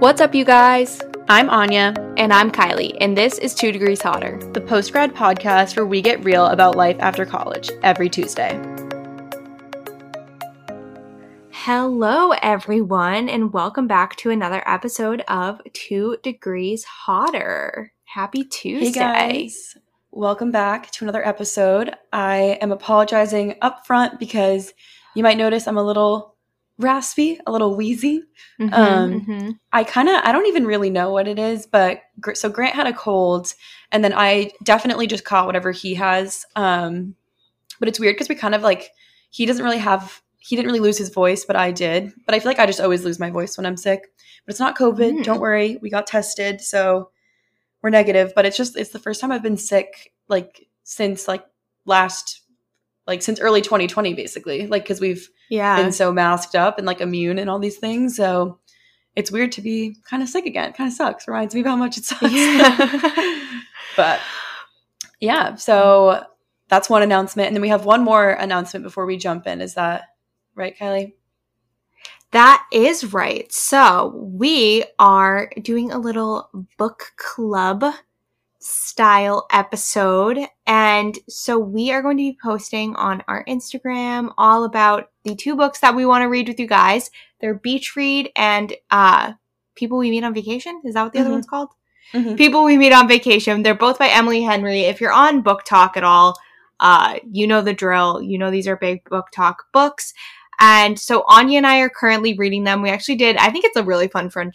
What's up, you guys? I'm Anya, And I'm Kylie, and this is Two Degrees Hotter. the post grad podcast where we get real about life after college every Tuesday. Hello, everyone, and welcome back to another episode of Two Degrees Hotter. Happy Tuesday. Hey guys, welcome back to another episode. I am apologizing up front because you might notice I'm a little raspy, a little wheezy. Mhm, Um, mhm. I kind of I don't even really know what it is, but Gr- so Grant had a cold, and then I definitely just caught whatever he has. Um, but it's weird because we kind of like he doesn't really have he didn't really lose his voice, but I did. But I feel like I just always lose my voice when I'm sick. But it's not COVID. Mm. Don't worry, we got tested, so we're negative. But it's just it's the first time I've been sick like since like last like since early 2020 basically like because we've Yeah. And so masked up and like immune and all these things. So it's weird to be kind of sick again. Kind of sucks. Reminds me of how much it sucks. Yeah. but yeah, so that's one announcement. And then we have one more announcement before we jump in. Is that right, Kylie? That is right. So, we are doing a little book club style episode. And so, we are going to be posting on our Instagram all about the two books that we want to read with you guys. They're Beach Read and uh, People We Meet on Vacation. Is that what the other Mhm. one's called? Mhm. People We Meet on Vacation. They're both by Emily Henry. If you're on BookTok at all, uh, you know the drill. You know these are big BookTok books. And so Anya and I are currently reading them. We actually did, I think it's a really fun friend.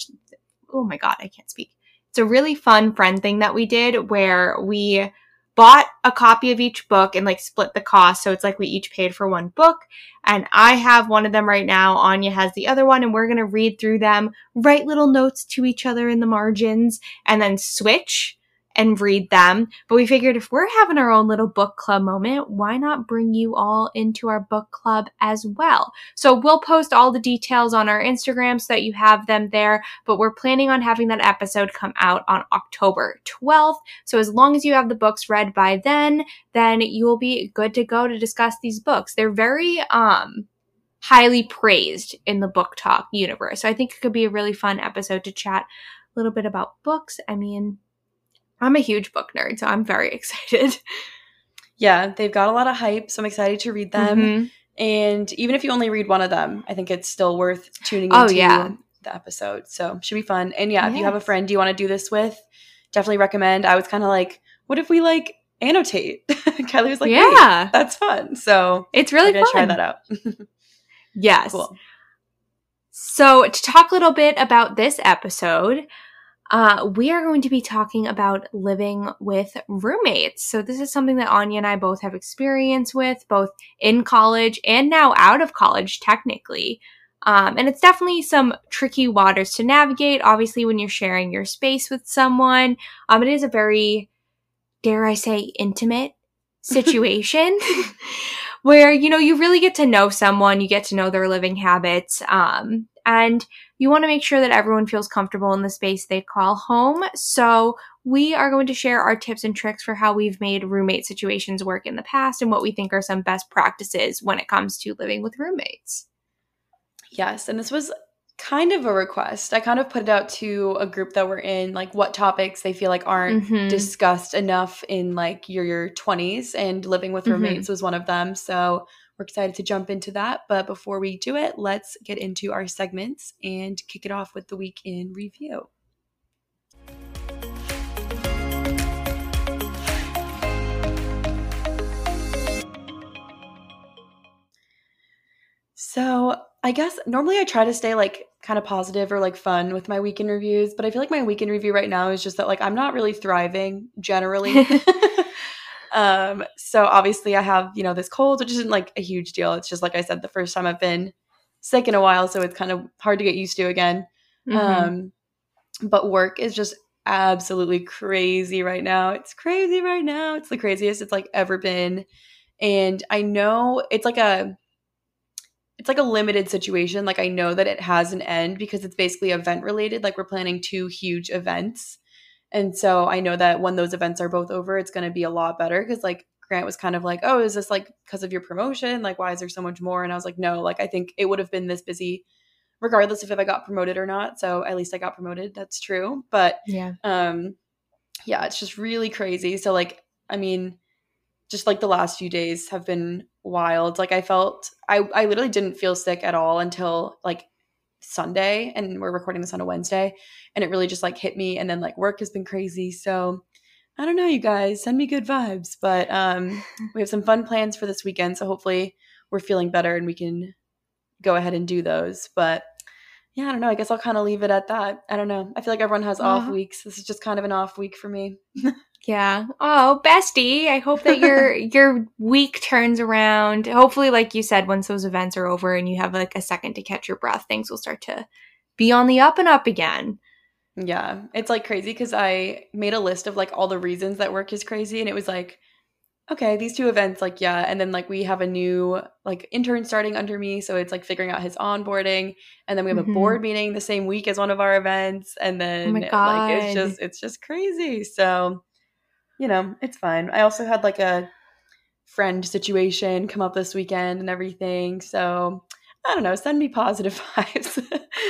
Oh my God, I can't speak. It's a really fun friend thing that we did where we bought a copy of each book and like split the cost. So it's like we each paid for one book. And I have one of them right now. Anya has the other one, and we're going to read through them, write little notes to each other in the margins, and then switch and read them. But we figured if we're having our own little book club moment, why not bring you all into our book club as well? So we'll post all the details on our Instagram so that you have them there. But we're planning on having that episode come out on October 12th. So as long as you have the books read by then, then you will be good to go to discuss these books. They're very, um, highly praised in the BookTok universe. So I think it could be a really fun episode to chat a little bit about books. I mean, I'm a huge book nerd, so I'm very excited. Yeah, they've got a lot of hype, so I'm excited to read them. Mhm. And even if you only read one of them, I think it's still worth tuning Oh, into yeah. the episode. So should be fun. And yeah, if you have a friend you want to do this with, definitely recommend. I was kind of like, what if we like annotate? Kylie was like, yeah, yeah, that's fun. So it's really fun. try that out. Yes. cool. So, to talk a little bit about this episode, uh, we are going to be talking about living with roommates. So, this is something that Anya and I both have experience with, both in college and now out of college, technically. Um, and it's definitely some tricky waters to navigate. Obviously, when you're sharing your space with someone, um, it is a very, dare I say, intimate situation where you know you really get to know someone you get to know their living habits um, and you want to make sure that everyone feels comfortable in the space they call home. So we are going to share our tips and tricks for how we've made roommate situations work in the past and what we think are some best practices when it comes to living with roommates. Yes, and this was kind of a request. I kind of put it out to a group that we're in, like what topics they feel like aren't Mhm. discussed enough in like your your 20s and living with Mhm. roommates was one of them. So we're excited to jump into that, but before we do it, let's get into our segments and kick it off with the week in review. So I guess normally I try to stay like kind of positive or like fun with my weekend reviews, but I feel like my weekend review right now is just that like I'm not really thriving generally. um, so obviously I have, you know, this cold, which isn't like a huge deal. It's just like I said, the first time I've been sick in a while, so it's kind of hard to get used to again. Mhm. Um, but work is just absolutely crazy right now. It's crazy right now. It's the craziest it's like ever been. And I know it's like a it's like a limited situation. Like I know that it has an end because it's basically event related. Like we're planning two huge events. And so I know that when those events are both over, it's going to be a lot better because like Grant was kind of like, "Oh, is this like because of your promotion? Like why is there so much more?" And I was like, "No, like I think it would have been this busy regardless of if I got promoted or not. So at least I got promoted. That's true. But Yeah. um yeah, it's just really crazy. So like I mean, just like the last few days have been wild. Like I felt I I literally didn't feel sick at all until like Sunday and we're recording this on a Wednesday and it really just like hit me and then like work has been crazy. So I don't know you guys, send me good vibes, but um we have some fun plans for this weekend, so hopefully we're feeling better and we can go ahead and do those. But yeah, I don't know. I guess I'll kind of leave it at that. I don't know. I feel like everyone has off weeks. This is just kind of an off week for me. Yeah. Oh, bestie. I hope that your your week turns around. Hopefully, like you said, once those events are over and you have like a second to catch your breath, things will start to be on the up and up again. Yeah, it's like crazy because I made a list of like all the reasons that work is crazy, and it was like, okay, these two events, like yeah, and then like we have a new like intern starting under me, so it's like figuring out his onboarding, and then we have Mhm. a board meeting the same week as one of our events, and then my like it's just it's just crazy. So, you know, it's fine. I also had like a friend situation come up this weekend and everything, so. I don't know. Send me positive vibes.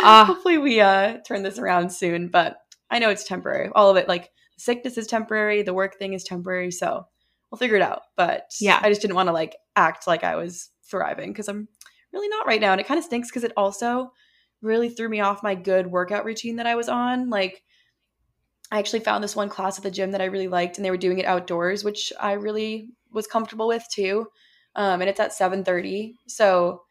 Ah. Hopefully, we uh turn this around soon. But I know it's temporary. All of it, like sickness, is temporary. The work thing is temporary. So we'll figure it out. But Yeah. I just didn't want to like act like I was thriving because I'm really not right now, and it kind of stinks because it also really threw me off my good workout routine that I was on. Like, I actually found this one class at the gym that I really liked, and they were doing it outdoors, which I really was comfortable with too. Um, and it's at seven thirty, so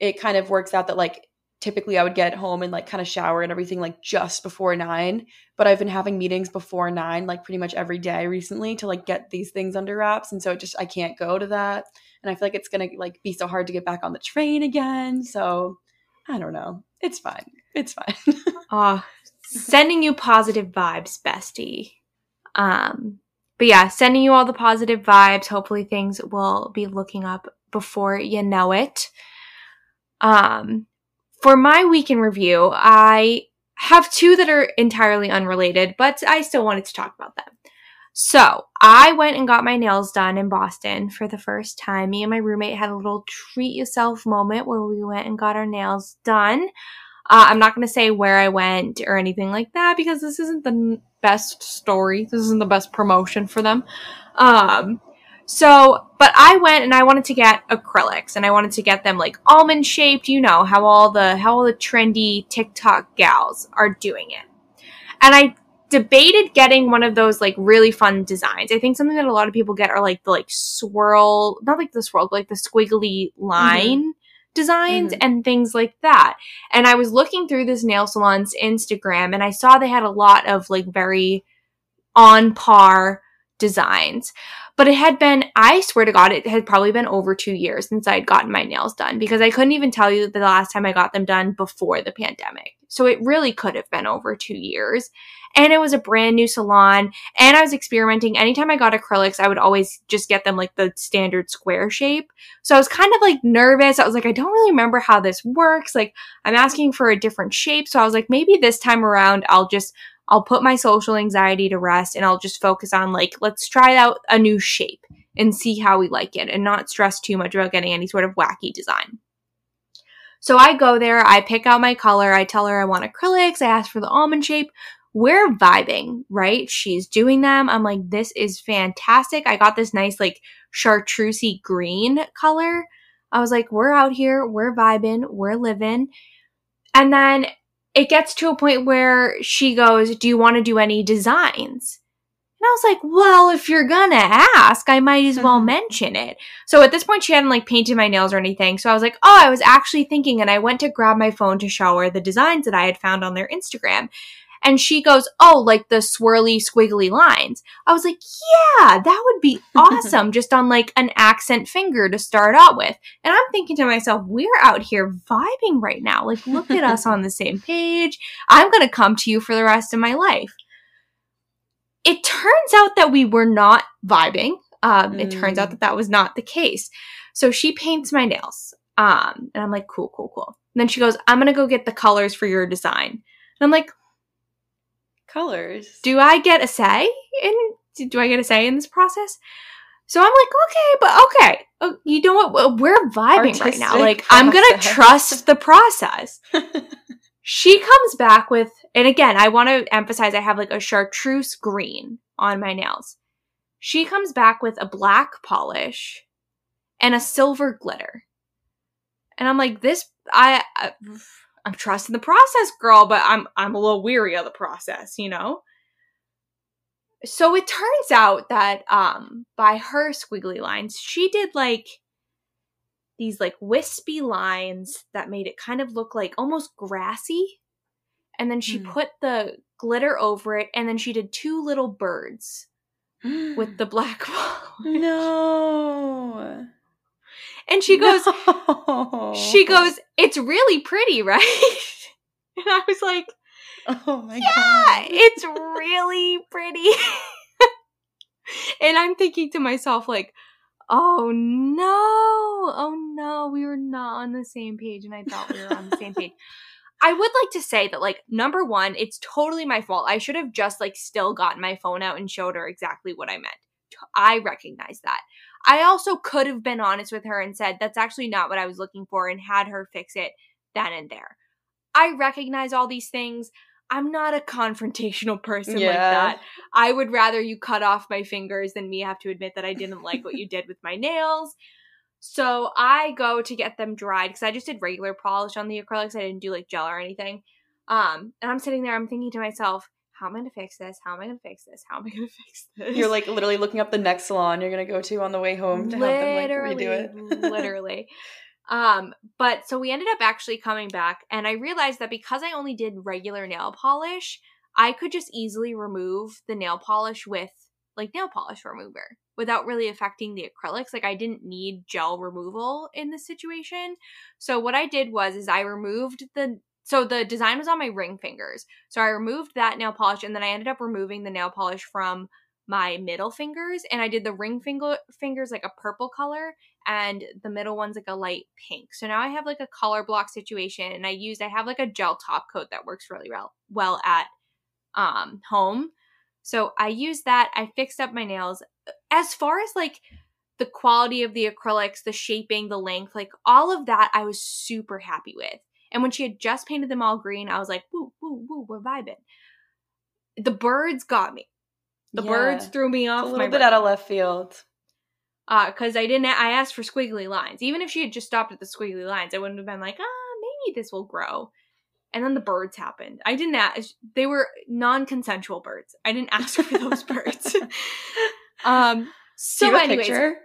it kind of works out that like typically I would get home and like kind of shower and everything like just before nine. But I've been having meetings before nine like pretty much every day recently to like get these things under wraps, and so it just I can't go to that, and I feel like it's gonna like be so hard to get back on the train again. So I don't know. It's fine. It's fine. Ah, sending you positive vibes, bestie. Um, but yeah, sending you all the positive vibes. Hopefully, things will be looking up before you know it. Um, for my week in review, I have two that are entirely unrelated, but I still wanted to talk about them. So, I went and got my nails done in Boston for the first time. Me and my roommate had a little treat yourself moment where we went and got our nails done. Uh, I'm not going to say where I went or anything like that because this isn't the n- best story. This isn't the best promotion for them. Um, so, but I went and I wanted to get acrylics and I wanted to get them like almond shaped. You know how all the how all the trendy TikTok gals are doing it. And I debated getting one of those like really fun designs. I think something that a lot of people get are like the like swirl, not like the swirl, but like the squiggly line designs Mhm. and things like that. And I was looking through this nail salon's Instagram and I saw they had a lot of like very on par designs. But it had been, I swear to God, it had probably been over two years since I'd gotten my nails done because I couldn't even tell you the last time I got them done before the pandemic. So it really could have been over two years. And it was a brand new salon and I was experimenting. Anytime I got acrylics, I would always just get them like the standard square shape. So I was kind of like nervous. I was like, I don't really remember how this works. Like, I'm asking for a different shape. So I was like, maybe this time around, I'll just, I'll put my social anxiety to rest and I'll just focus on like, let's try out a new shape and see how we like it and not stress too much about getting any sort of wacky design. So I go there, I pick out my color, I tell her I want acrylics, I ask for the almond shape. We're vibing, right? She's doing them. I'm like, this is fantastic. I got this nice, like, chartreusey green color. I was like, we're out here, we're vibing, we're living. And then it gets to a point where she goes, Do you want to do any designs? And I was like, Well, if you're gonna ask, I might as well mention it. So at this point, she hadn't like painted my nails or anything. So I was like, Oh, I was actually thinking. And I went to grab my phone to show her the designs that I had found on their Instagram. And she goes, Oh, like the swirly, squiggly lines. I was like, Yeah, that would be awesome just on like an accent finger to start out with. And I'm thinking to myself, we're out here vibing right now. Like, look at us on the same page. I'm going to come to you for the rest of my life. It turns out that we were not vibing. Um, It turns out Mm. that that was not the case. So she paints my nails. Um, and I'm like, cool, cool, cool. And then she goes, I'm going to go get the colors for your design. And I'm like, Colors. do I get a say in do I get a say in this process? So I'm like, okay, but okay. Oh, you know what? We're vibing right now. Artistic Like, I'm going to trust the process. She comes back with, and again, I want to emphasize I have like a chartreuse green on my nails. She comes back with a black polish and a silver glitter. And I'm like, this, I, I I'm trusting the process, girl, but I'm I'm a little weary of the process, you know? So it turns out that um by her squiggly lines, she did like these like wispy lines that made it kind of look like almost grassy. And then she Hmm. put the glitter over it and then she did two little birds with the black no. And she goes, No. she goes, it's really pretty, right? and I was like, Oh my yeah, god. it's really pretty. and I'm thinking to myself, like, oh no, oh no, we were not on the same page, and I thought we were on the same page. I would like to say that, like, number one, it's totally my fault. I should have just, like, still gotten my phone out and showed her exactly what I meant. I recognize that. I also could have been honest with her and said, that's actually not what I was looking for and had her fix it then and there. I recognize all these things. I'm not a confrontational person like that. I would rather you cut off my fingers than me have to admit that I didn't like what you did with my nails. So I go to get them dried because I just did regular polish on the acrylics. I didn't do like gel or anything. Um, and I'm sitting there, I'm thinking to myself, how am I gonna fix this? How am I gonna fix this? How am I gonna fix this? You're like literally looking up the next salon you're gonna go to on the way home to have them like redo it. literally. Um, but so we ended up actually coming back, and I realized that because I only did regular nail polish, I could just easily remove the nail polish with like nail polish remover without really affecting the acrylics. Like I didn't need gel removal in this situation. So what I did was is I removed the so the design was on my ring fingers. So I removed that nail polish and then I ended up removing the nail polish from my middle fingers and I did the ring finger fingers like a purple color and the middle one's like a light pink. So now I have like a color block situation and I used I have like a gel top coat that works really well well at um home. So I used that. I fixed up my nails. As far as like the quality of the acrylics, the shaping, the length, like all of that I was super happy with. And when she had just painted them all green, I was like, woo, woo, woo, we're vibing. The birds got me. The Yeah. birds threw me off. It's a my little bit rhythm out of left field. because I didn't. I asked for squiggly lines. Even if she had just stopped at the squiggly lines, I wouldn't have been like, ah, maybe this will grow. And then the birds happened. I didn't ask. They were non-consensual birds. I didn't ask for those birds. um. So, anyways, picture?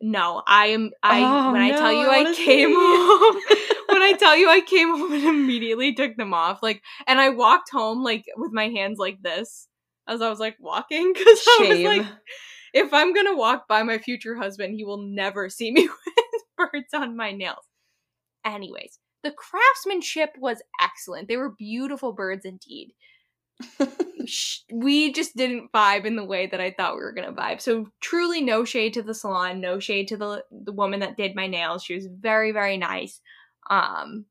No, I am. I Oh, when I tell you I I came home. when I tell you I came home and immediately took them off, like, and I walked home like with my hands like this as I was like walking because I was like, if I'm gonna walk by my future husband, he will never see me with birds on my nails. Anyways, the craftsmanship was excellent. They were beautiful birds indeed. We just didn't vibe in the way that I thought we were gonna vibe. So truly, no shade to the salon, no shade to the the woman that did my nails. She was very very nice. Um,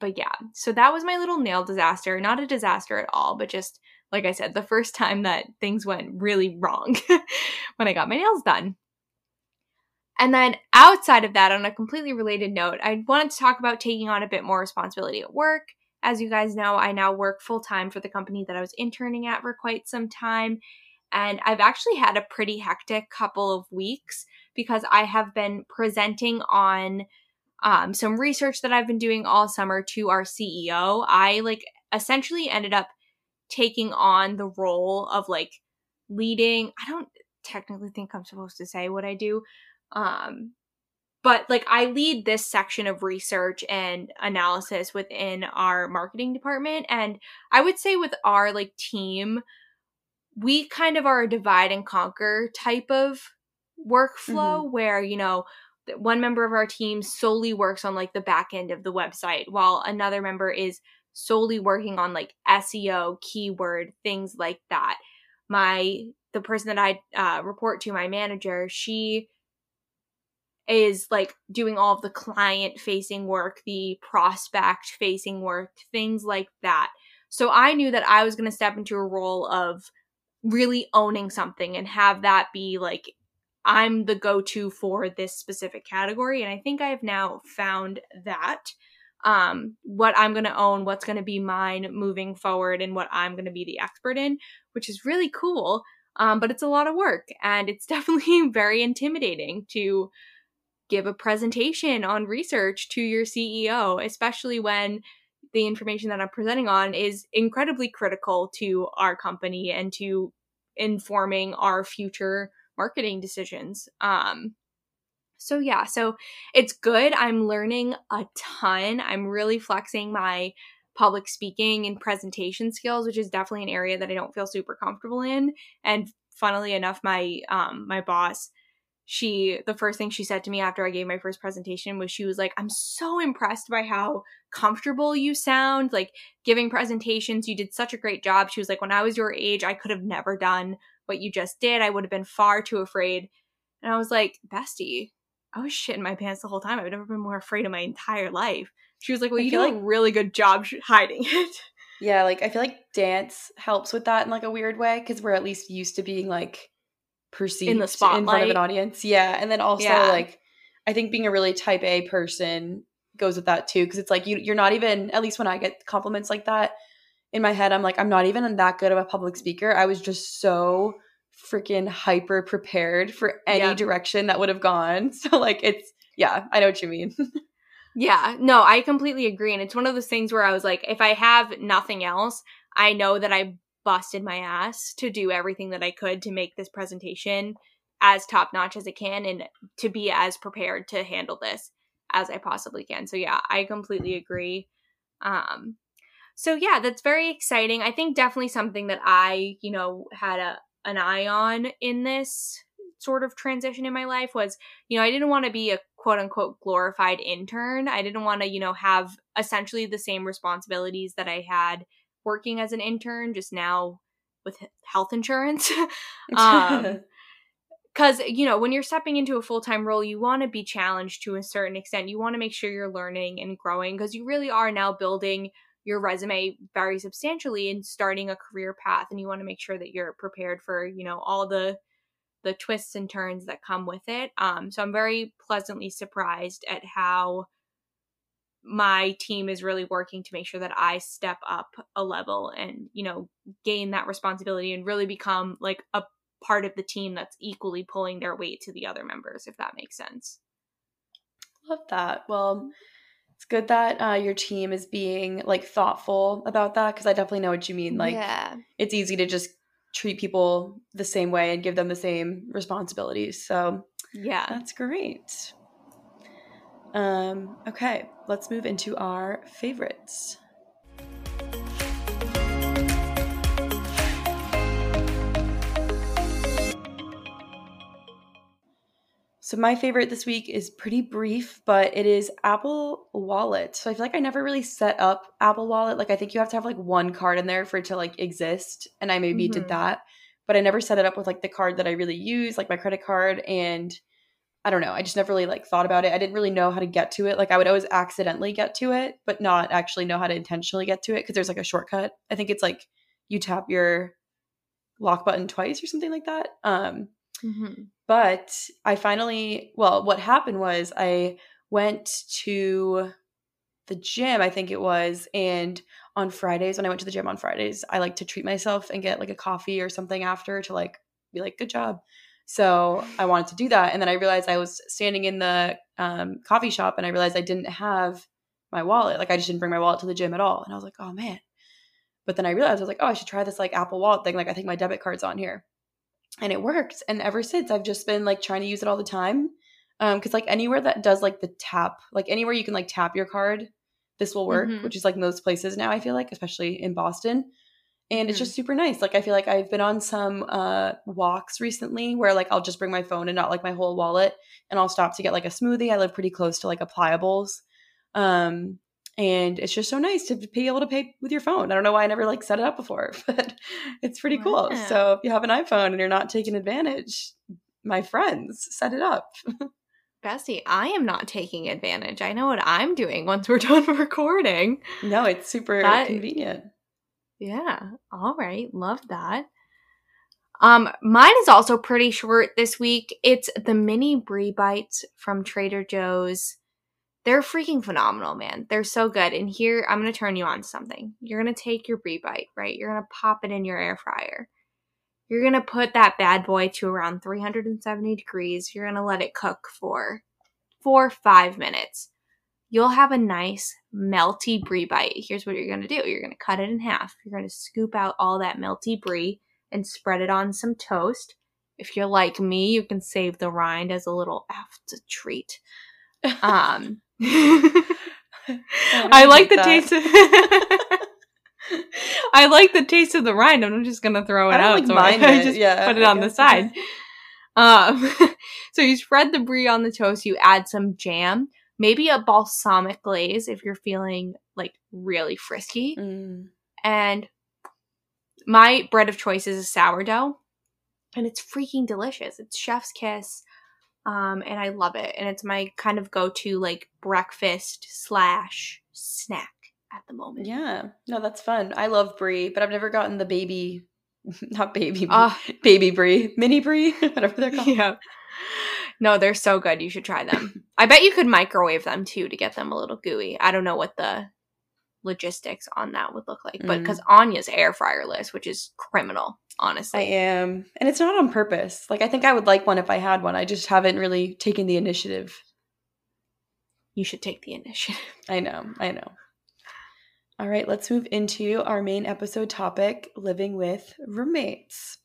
but yeah, so that was my little nail disaster. Not a disaster at all, but just like I said, the first time that things went really wrong when I got my nails done. And then outside of that, on a completely related note, I wanted to talk about taking on a bit more responsibility at work. As you guys know, I now work full time for the company that I was interning at for quite some time. And I've actually had a pretty hectic couple of weeks because I have been presenting on um, some research that I've been doing all summer to our CEO. I like essentially ended up taking on the role of like leading. I don't technically think I'm supposed to say what I do. Um, but like I lead this section of research and analysis within our marketing department. And I would say with our like team, we kind of are a divide and conquer type of workflow where, you know, one member of our team solely works on like the back end of the website while another member is solely working on like SEO, keyword, things like that. My the person that I uh, report to, my manager, she is like doing all of the client facing work, the prospect facing work, things like that. So I knew that I was going to step into a role of really owning something and have that be like I'm the go to for this specific category. And I think I have now found that um, what I'm going to own, what's going to be mine moving forward, and what I'm going to be the expert in, which is really cool. Um, but it's a lot of work and it's definitely very intimidating to give a presentation on research to your CEO, especially when the information that I'm presenting on is incredibly critical to our company and to informing our future marketing decisions. Um, so yeah, so it's good. I'm learning a ton. I'm really flexing my public speaking and presentation skills, which is definitely an area that I don't feel super comfortable in. And funnily enough, my um my boss, she the first thing she said to me after I gave my first presentation was she was like, "I'm so impressed by how comfortable you sound like giving presentations. You did such a great job." She was like, "When I was your age, I could have never done what you just did. I would have been far too afraid." And I was like, "Bestie, I was shitting my pants the whole time. I've never been more afraid in my entire life." She was like, "Well, I you feel do like- a really good job sh- hiding it." Yeah, like I feel like dance helps with that in like a weird way because we're at least used to being like perceived in front of an audience. Yeah, and then also Yeah. like I think being a really type A person goes with that too because it's like you you're not even at least when I get compliments like that in my head I'm like I'm not even that good of a public speaker. I was just so freaking hyper prepared for any direction that would have gone. So like it's yeah, I know what you mean. Yeah, no, I completely agree. And it's one of those things where I was like, if I have nothing else, I know that I busted my ass to do everything that I could to make this presentation as top notch as it can and to be as prepared to handle this as I possibly can. So yeah, I completely agree. Um so yeah, that's very exciting. I think definitely something that I, you know, had a an eye on in this sort of transition in my life was you know, I didn't want to be a quote unquote glorified intern. I didn't want to, you know, have essentially the same responsibilities that I had working as an intern, just now with health insurance. um, because you know when you're stepping into a full-time role you want to be challenged to a certain extent you want to make sure you're learning and growing because you really are now building your resume very substantially and starting a career path and you want to make sure that you're prepared for you know all the the twists and turns that come with it um so i'm very pleasantly surprised at how my team is really working to make sure that i step up a level and you know gain that responsibility and really become like a part of the team that's equally pulling their weight to the other members if that makes sense Love that. Well, it's good that uh, your team is being like thoughtful about that because I definitely know what you mean. Like, yeah it's easy to just treat people the same way and give them the same responsibilities. So yeah that's great. Um, okay, let's move into our favorites. So my favorite this week is pretty brief, but it is Apple Wallet. So I feel like I never really set up Apple Wallet. Like I think you have to have like one card in there for it to like exist, and I maybe Mhm. did that, but I never set it up with like the card that I really use, like my credit card and I don't know. I just never really like thought about it. I didn't really know how to get to it. Like I would always accidentally get to it, but not actually know how to intentionally get to it because there's like a shortcut. I think it's like you tap your lock button twice or something like that. Um Mhm. but I finally, well, what happened was I went to the gym, I think it was, and on Fridays, when I went to the gym on Fridays, I like to treat myself and get like a coffee or something after to like be like, good job. So I wanted to do that. And then I realized I was standing in the um, coffee shop and I realized I didn't have my wallet. Like I just didn't bring my wallet to the gym at all. And I was like, oh man. But then I realized I was like, oh, I should try this like Apple Wallet thing. Like I think my debit card's on here and it worked and ever since i've just been like trying to use it all the time um because like anywhere that does like the tap like anywhere you can like tap your card this will work Mhm. which is like most places now i feel like especially in boston and it's Mhm. just super nice like i feel like i've been on some uh walks recently where like i'll just bring my phone and not like my whole wallet and i'll stop to get like a smoothie i live pretty close to like a Playa Bowls um and it's just so nice to be able to pay with your phone. I don't know why I never like set it up before, but it's pretty cool. So if you have an iPhone and you're not taking advantage, my friends, set it up. Bessie, I am not taking advantage. I know what I'm doing once we're done recording. No, it's super That- convenient. Yeah. All right. Love that. Um, mine is also pretty short this week. It's the mini brie bites from Trader Joe's. They're freaking phenomenal, man. They're so good. And here, I'm going to turn you on to something. You're going to take your brie bite, right? You're going to pop it in your air fryer. You're going to put that bad boy to around 370 degrees. You're going to let it cook for four, five minutes. You'll have a nice melty brie bite. Here's what you're going to do. You're going to cut it in half. You're going to scoop out all that melty brie and spread it on some toast. If you're like me, you can save the rind as a little after treat. Um, I, like the that. taste of I like the taste of the rind. I'm just gonna throw it out. Like so I just yeah, put it on the side. Um, so you spread the brie on the toast. You add some jam, maybe a balsamic glaze if you're feeling like really frisky, mm. and my bread of choice is a sourdough, and it's freaking delicious. It's chef's kiss, um, and I love it. And it's my kind of go-to like breakfast slash snack at the moment. Yeah, no, that's fun. I love brie, but I've never gotten the baby, not baby, uh, baby brie, mini brie, whatever they're called. Yeah. No, they're so good. You should try them. I bet you could microwave them too to get them a little gooey. I don't know what the logistics on that would look like. But because mm. Anya's air fryer list, which is criminal, honestly. I am. And it's not on purpose. Like, I think I would like one if I had one. I just haven't really taken the initiative. You should take the initiative. I know. I know. All right, let's move into our main episode topic living with roommates.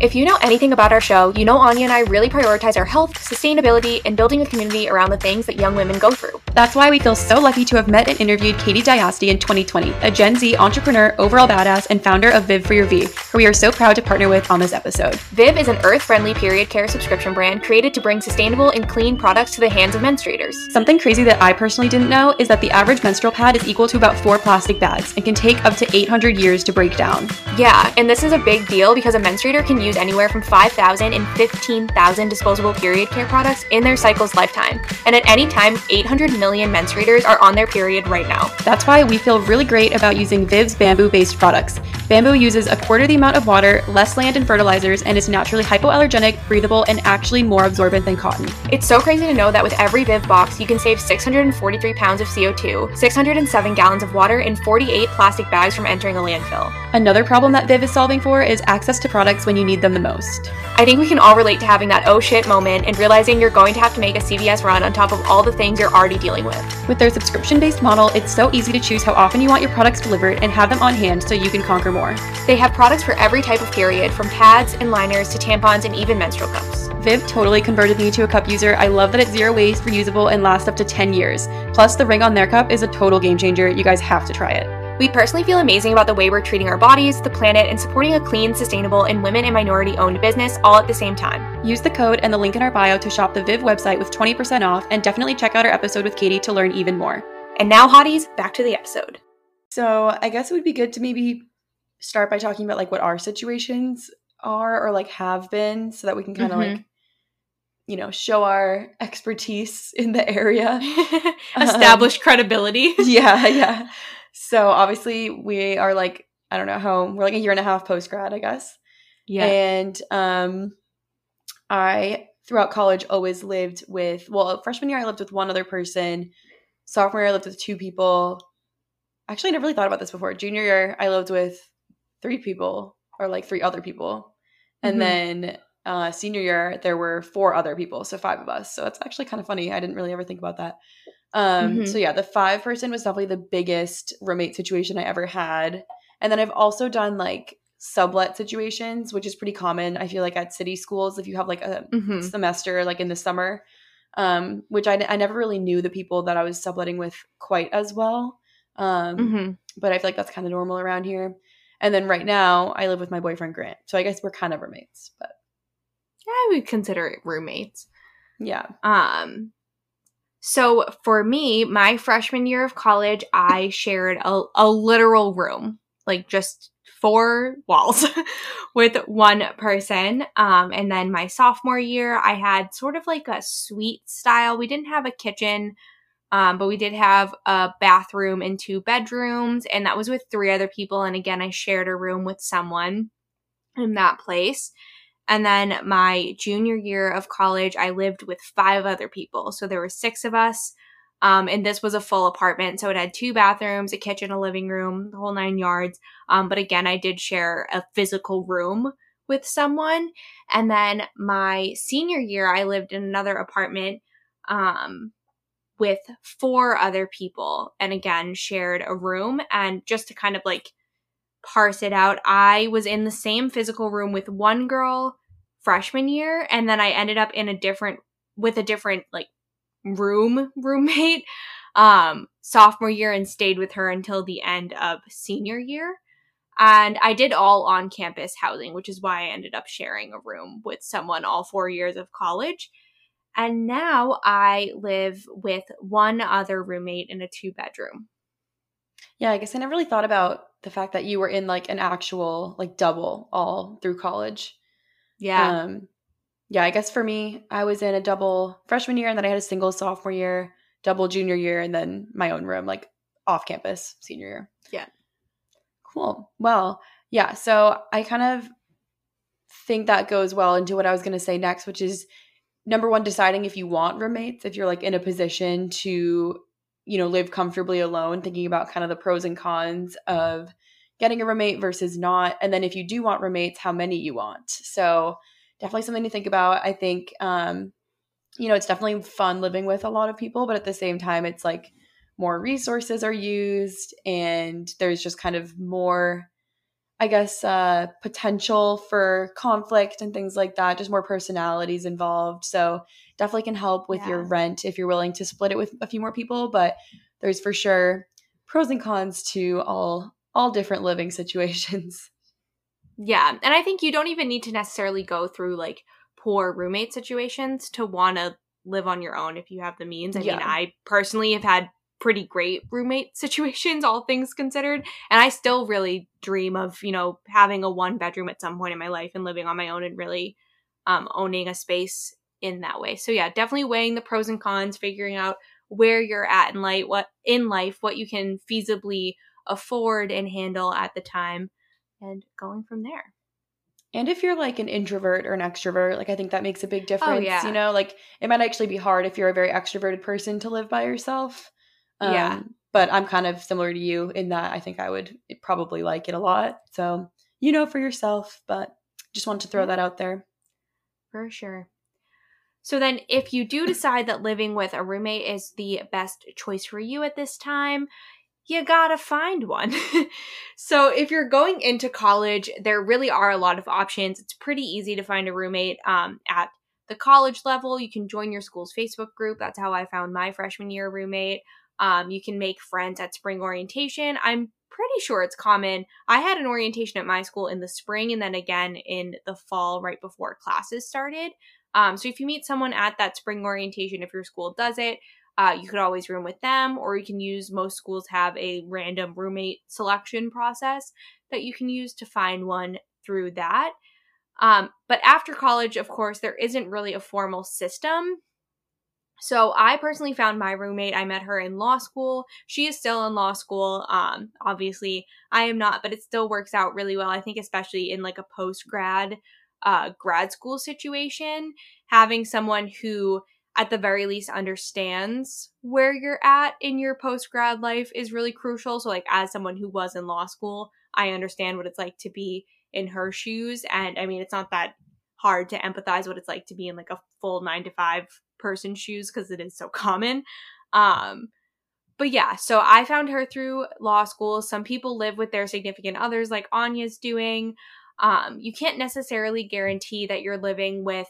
If you know anything about our show, you know Anya and I really prioritize our health, sustainability, and building a community around the things that young women go through. That's why we feel so lucky to have met and interviewed Katie Diasti in 2020, a Gen Z entrepreneur, overall badass, and founder of Viv for Your V, who we are so proud to partner with on this episode. Viv is an earth-friendly period care subscription brand created to bring sustainable and clean products to the hands of menstruators. Something crazy that I personally didn't know is that the average menstrual pad is equal to about four plastic bags and can take up to 800 years to break down. Yeah, and this is a big deal because a menstruator can use anywhere from 5,000 and 15,000 disposable period care products in their cycle's lifetime. And at any time, 800 million menstruators are on their period right now. That's why we feel really great about using Viv's bamboo based products. Bamboo uses a quarter the amount of water, less land and fertilizers, and is naturally hypoallergenic, breathable, and actually more absorbent than cotton. It's so crazy to know that with every Viv box, you can save 643 pounds of CO2, 607 gallons of water, and 48 plastic bags from entering a landfill. Another problem that Viv is solving for is access to products when you need them the most. I think we can all relate to having that oh shit moment and realizing you're going to have to make a CVS run on top of all the things you're already dealing with. With their subscription based model, it's so easy to choose how often you want your products delivered and have them on hand so you can conquer more. They have products for every type of period, from pads and liners to tampons and even menstrual cups. Viv totally converted me to a cup user. I love that it's zero waste, reusable, and lasts up to 10 years. Plus, the ring on their cup is a total game changer. You guys have to try it. We personally feel amazing about the way we're treating our bodies, the planet, and supporting a clean, sustainable, and women and minority owned business all at the same time. Use the code and the link in our bio to shop the Viv website with 20% off, and definitely check out our episode with Katie to learn even more. And now, hotties, back to the episode. So, I guess it would be good to maybe start by talking about like what our situations are or like have been so that we can kind of mm-hmm. like you know show our expertise in the area establish um, credibility yeah yeah so obviously we are like I don't know how we're like a year and a half post grad, I guess. Yeah. And um I throughout college always lived with well, freshman year I lived with one other person. Sophomore year I lived with two people. Actually, I never really thought about this before. Junior year I lived with three people or like three other people. And mm-hmm. then uh, senior year there were four other people, so five of us. So it's actually kind of funny. I didn't really ever think about that. Um, mm-hmm. So yeah, the five person was definitely the biggest roommate situation I ever had. And then I've also done like sublet situations, which is pretty common. I feel like at city schools, if you have like a mm-hmm. semester like in the summer, um, which I, I never really knew the people that I was subletting with quite as well. Um, mm-hmm. But I feel like that's kind of normal around here. And then right now, I live with my boyfriend Grant, so I guess we're kind of roommates. But yeah, I would consider it roommates. Yeah. Um, so for me, my freshman year of college, I shared a, a literal room, like just four walls with one person. Um, and then my sophomore year, I had sort of like a suite style. We didn't have a kitchen, um, but we did have a bathroom and two bedrooms, and that was with three other people. And again, I shared a room with someone. in that place. And then my junior year of college, I lived with five other people. So there were six of us. Um, and this was a full apartment. So it had two bathrooms, a kitchen, a living room, the whole nine yards. Um, but again, I did share a physical room with someone. And then my senior year, I lived in another apartment um, with four other people. And again, shared a room. And just to kind of like parse it out, I was in the same physical room with one girl freshman year. And then I ended up in a different, with a different like room roommate um, sophomore year and stayed with her until the end of senior year. And I did all on campus housing, which is why I ended up sharing a room with someone all four years of college. And now I live with one other roommate in a two bedroom. Yeah, I guess I never really thought about the fact that you were in like an actual like double all through college. Yeah. Um, yeah, I guess for me, I was in a double freshman year and then I had a single sophomore year, double junior year, and then my own room, like off campus senior year. Yeah. Cool. Well, yeah. So I kind of think that goes well into what I was going to say next, which is number one, deciding if you want roommates, if you're like in a position to, you know, live comfortably alone, thinking about kind of the pros and cons of getting a roommate versus not. And then if you do want roommates, how many you want. So, definitely something to think about. I think, um, you know, it's definitely fun living with a lot of people, but at the same time, it's like more resources are used and there's just kind of more, I guess, uh, potential for conflict and things like that, just more personalities involved. So definitely can help with yeah. your rent if you're willing to split it with a few more people, but there's for sure pros and cons to all all different living situations. Yeah. And I think you don't even need to necessarily go through like poor roommate situations to want to live on your own if you have the means. I yeah. mean, I personally have had pretty great roommate situations, all things considered. And I still really dream of, you know, having a one bedroom at some point in my life and living on my own and really um, owning a space in that way. So yeah, definitely weighing the pros and cons, figuring out where you're at in life, what in life, what you can feasibly afford and handle at the time and going from there. And if you're like an introvert or an extrovert, like I think that makes a big oh, difference. Oh, yeah. You know, like it might actually be hard if you're a very extroverted person to live by yourself. Um, yeah. But I'm kind of similar to you in that I think I would probably like it a lot. So, you know, for yourself, but just want to throw that out there. For sure. So then, if you do decide that living with a roommate is the best choice for you at this time, you gotta find one. so if you're going into college, there really are a lot of options. It's pretty easy to find a roommate um, at the college level. You can join your school's Facebook group. That's how I found my freshman year roommate. Um, you can make friends at spring orientation. I'm pretty sure it's common. I had an orientation at my school in the spring and then again in the fall right before classes started. Um, so if you meet someone at that spring orientation, if your school does it, uh, you could always room with them, or you can use most schools have a random roommate selection process that you can use to find one through that. Um, but after college, of course, there isn't really a formal system. So I personally found my roommate. I met her in law school. She is still in law school. Um, obviously, I am not, but it still works out really well. I think, especially in like a post grad, uh, grad school situation, having someone who at the very least understands where you're at in your post grad life is really crucial. So, like, as someone who was in law school, I understand what it's like to be in her shoes. And I mean, it's not that hard to empathize what it's like to be in like a full nine to five person shoes because it is so common. Um, but yeah, so I found her through law school. Some people live with their significant others, like Anya's doing. Um, you can't necessarily guarantee that you're living with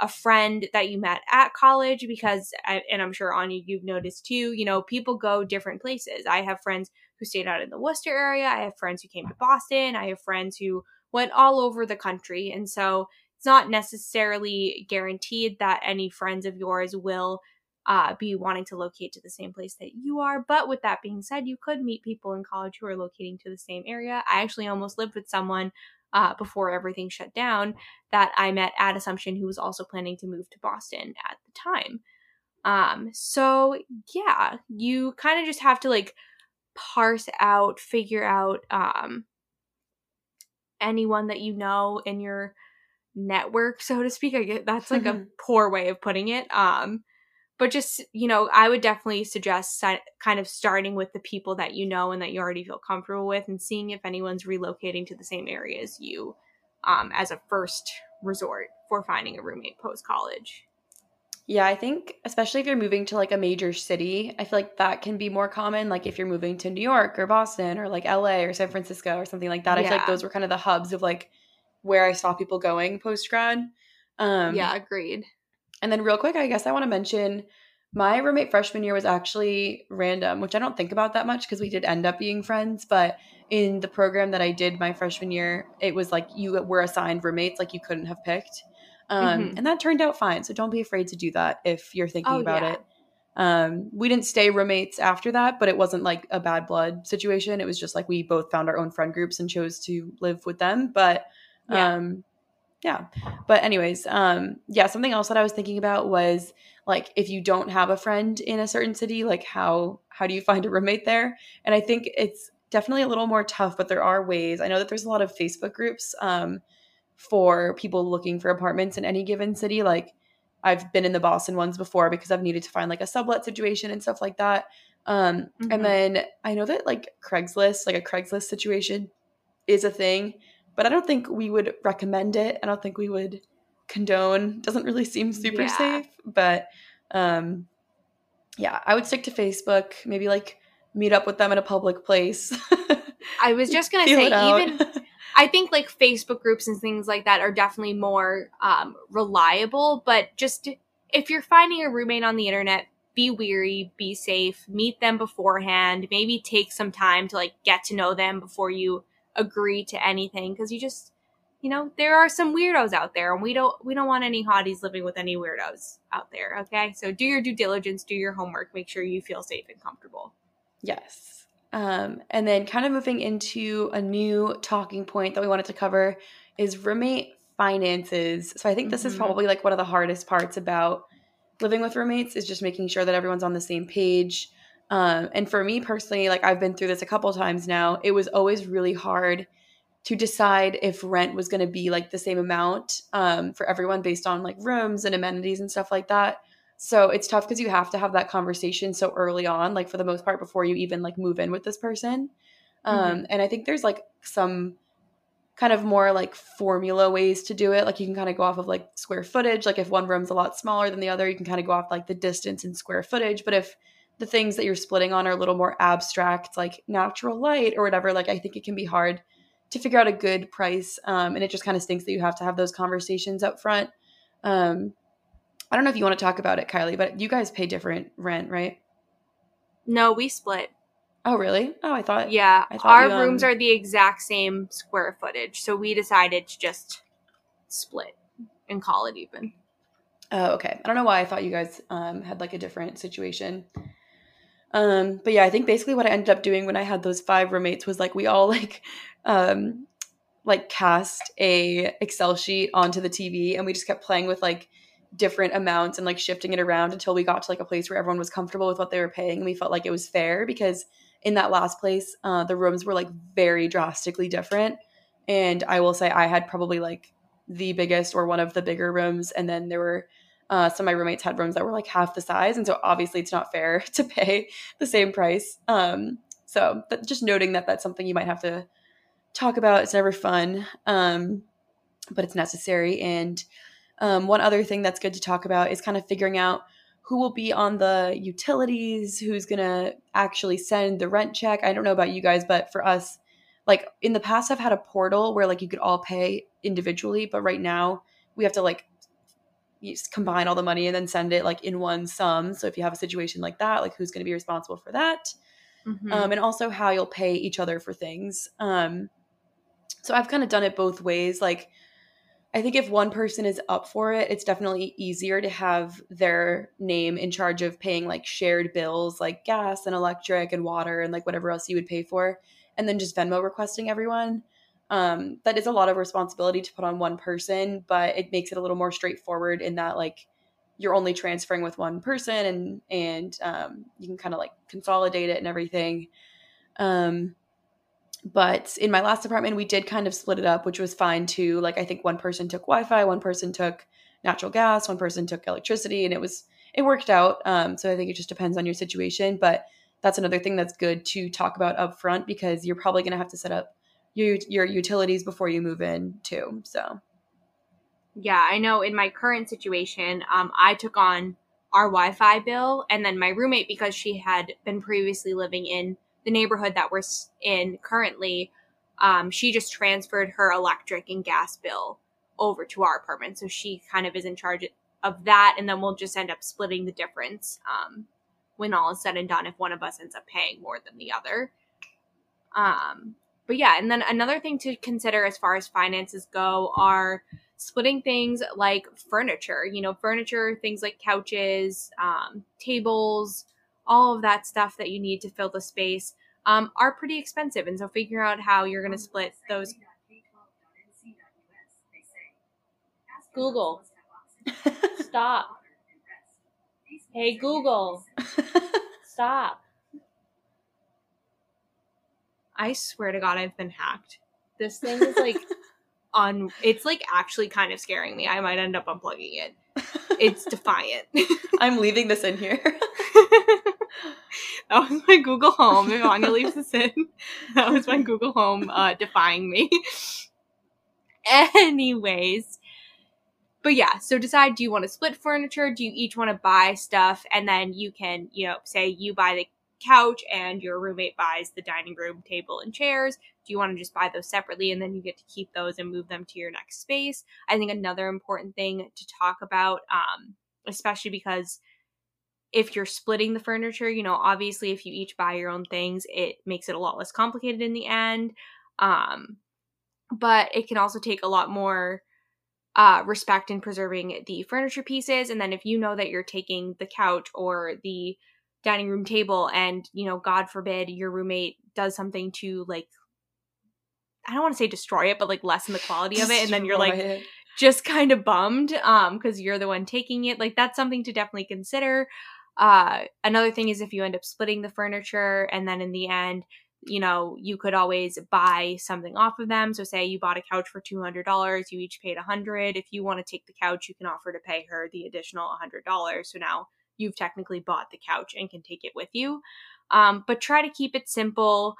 a friend that you met at college because and i'm sure anya you've noticed too you know people go different places i have friends who stayed out in the worcester area i have friends who came to boston i have friends who went all over the country and so it's not necessarily guaranteed that any friends of yours will uh, be wanting to locate to the same place that you are. But with that being said, you could meet people in college who are locating to the same area. I actually almost lived with someone uh, before everything shut down that I met at Assumption, who was also planning to move to Boston at the time. Um, so yeah, you kind of just have to like parse out, figure out um, anyone that you know in your network, so to speak. I get that's like a poor way of putting it. Um, but just you know, I would definitely suggest kind of starting with the people that you know and that you already feel comfortable with, and seeing if anyone's relocating to the same area as you, um, as a first resort for finding a roommate post college. Yeah, I think especially if you're moving to like a major city, I feel like that can be more common. Like if you're moving to New York or Boston or like LA or San Francisco or something like that. Yeah. I feel like those were kind of the hubs of like where I saw people going post grad. Um, yeah, agreed. And then real quick, I guess I want to mention my roommate freshman year was actually random, which I don't think about that much because we did end up being friends. But in the program that I did my freshman year, it was like you were assigned roommates, like you couldn't have picked. Um, mm-hmm. And that turned out fine. So don't be afraid to do that if you're thinking oh, about yeah. it. Um, we didn't stay roommates after that, but it wasn't like a bad blood situation. It was just like we both found our own friend groups and chose to live with them. But yeah. um, yeah. But anyways, um, yeah, something else that I was thinking about was like if you don't have a friend in a certain city, like how how do you find a roommate there? And I think it's definitely a little more tough, but there are ways. I know that there's a lot of Facebook groups. Um, for people looking for apartments in any given city. Like I've been in the Boston ones before because I've needed to find like a sublet situation and stuff like that. Um, mm-hmm. And then I know that like Craigslist, like a Craigslist situation, is a thing, but I don't think we would recommend it. I don't think we would condone. Doesn't really seem super yeah. safe, but um, yeah, I would stick to Facebook. Maybe like meet up with them in a public place. I was just gonna say even I think like Facebook groups and things like that are definitely more um, reliable. But just if you're finding a roommate on the internet, be weary, be safe, meet them beforehand, maybe take some time to like get to know them before you agree to anything because you just you know there are some weirdos out there and we don't we don't want any hotties living with any weirdos out there okay so do your due diligence do your homework make sure you feel safe and comfortable yes um, and then, kind of moving into a new talking point that we wanted to cover is roommate finances. So, I think this mm-hmm. is probably like one of the hardest parts about living with roommates is just making sure that everyone's on the same page. Um, and for me personally, like I've been through this a couple times now, it was always really hard to decide if rent was going to be like the same amount um, for everyone based on like rooms and amenities and stuff like that. So it's tough because you have to have that conversation so early on, like for the most part, before you even like move in with this person. Um, mm-hmm. And I think there's like some kind of more like formula ways to do it. Like you can kind of go off of like square footage. Like if one room's a lot smaller than the other, you can kind of go off like the distance and square footage. But if the things that you're splitting on are a little more abstract, like natural light or whatever, like I think it can be hard to figure out a good price. Um, and it just kind of stinks that you have to have those conversations up front. Um, I don't know if you want to talk about it, Kylie, but you guys pay different rent, right? No, we split. Oh, really? Oh, I thought. Yeah, I thought our you, um... rooms are the exact same square footage, so we decided to just split and call it even. Oh, okay. I don't know why I thought you guys um, had like a different situation. Um, but yeah, I think basically what I ended up doing when I had those five roommates was like we all like um like cast a Excel sheet onto the TV and we just kept playing with like different amounts and like shifting it around until we got to like a place where everyone was comfortable with what they were paying and we felt like it was fair because in that last place uh, the rooms were like very drastically different. And i will say i had probably like the biggest or one of the bigger rooms and then there were uh, some of my roommates had rooms that were like half the size and so obviously it's not fair to pay the same price um, so just noting that that's something you might have to talk about it's never fun um, but it's necessary and um, one other thing that's good to talk about is kind of figuring out who will be on the utilities, who's going to actually send the rent check. I don't know about you guys, but for us, like in the past, I've had a portal where like you could all pay individually, but right now we have to like combine all the money and then send it like in one sum. So if you have a situation like that, like who's going to be responsible for that? Mm-hmm. Um, and also how you'll pay each other for things. Um, so I've kind of done it both ways. Like I think if one person is up for it, it's definitely easier to have their name in charge of paying like shared bills like gas and electric and water and like whatever else you would pay for, and then just Venmo requesting everyone. Um, that is a lot of responsibility to put on one person, but it makes it a little more straightforward in that like you're only transferring with one person and and um, you can kind of like consolidate it and everything. Um, but in my last apartment, we did kind of split it up, which was fine too. Like I think one person took Wi-Fi, one person took natural gas, one person took electricity, and it was it worked out. Um, so I think it just depends on your situation, but that's another thing that's good to talk about up front because you're probably going to have to set up your your utilities before you move in too. So yeah, I know in my current situation, um, I took on our Wi-Fi bill, and then my roommate because she had been previously living in the neighborhood that we're in currently, um, she just transferred her electric and gas bill over to our apartment. So she kind of is in charge of that, and then we'll just end up splitting the difference um, when all is said and done if one of us ends up paying more than the other. Um, but yeah, and then another thing to consider as far as finances go are splitting things like furniture. You know, furniture, things like couches, um, tables, all of that stuff that you need to fill the space um, are pretty expensive. And so figure out how you're going to split those. Google. Stop. Hey, Google. Stop. I swear to God, I've been hacked. This thing is like on. It's like actually kind of scaring me. I might end up unplugging it. It's defiant. I'm leaving this in here. that was my Google Home. If Anya leaves this in, that was my Google Home uh, defying me. Anyways, but yeah, so decide do you want to split furniture? Do you each want to buy stuff? And then you can, you know, say you buy the couch and your roommate buys the dining room table and chairs. Do you want to just buy those separately and then you get to keep those and move them to your next space? I think another important thing to talk about, um, especially because if you're splitting the furniture, you know, obviously if you each buy your own things, it makes it a lot less complicated in the end. Um, but it can also take a lot more uh, respect in preserving the furniture pieces. And then if you know that you're taking the couch or the dining room table and, you know, God forbid your roommate does something to like, I don't want to say destroy it, but like lessen the quality of it. And then you're like, it. just kind of bummed um because you're the one taking it like that's something to definitely consider uh, another thing is if you end up splitting the furniture and then in the end, you know, you could always buy something off of them. So say you bought a couch for $200, you each paid 100. If you want to take the couch, you can offer to pay her the additional $100. So now you've technically bought the couch and can take it with you. Um, but try to keep it simple.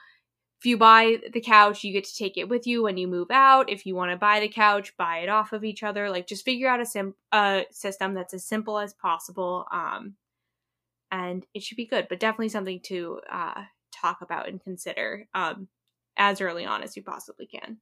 If you buy the couch, you get to take it with you when you move out. If you want to buy the couch, buy it off of each other. Like just figure out a sim- a system that's as simple as possible. Um, and it should be good, but definitely something to uh, talk about and consider um, as early on as you possibly can.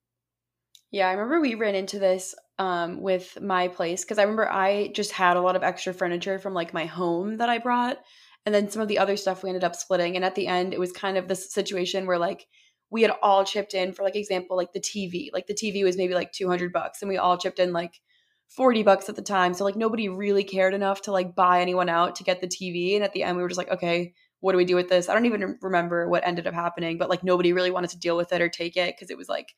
Yeah, I remember we ran into this um, with my place because I remember I just had a lot of extra furniture from like my home that I brought. And then some of the other stuff we ended up splitting. And at the end, it was kind of this situation where like we had all chipped in for like example, like the TV. Like the TV was maybe like 200 bucks and we all chipped in like 40 bucks at the time. So like nobody really cared enough to like buy anyone out to get the TV. And at the end we were just like, okay, what do we do with this? I don't even remember what ended up happening, but like nobody really wanted to deal with it or take it because it was like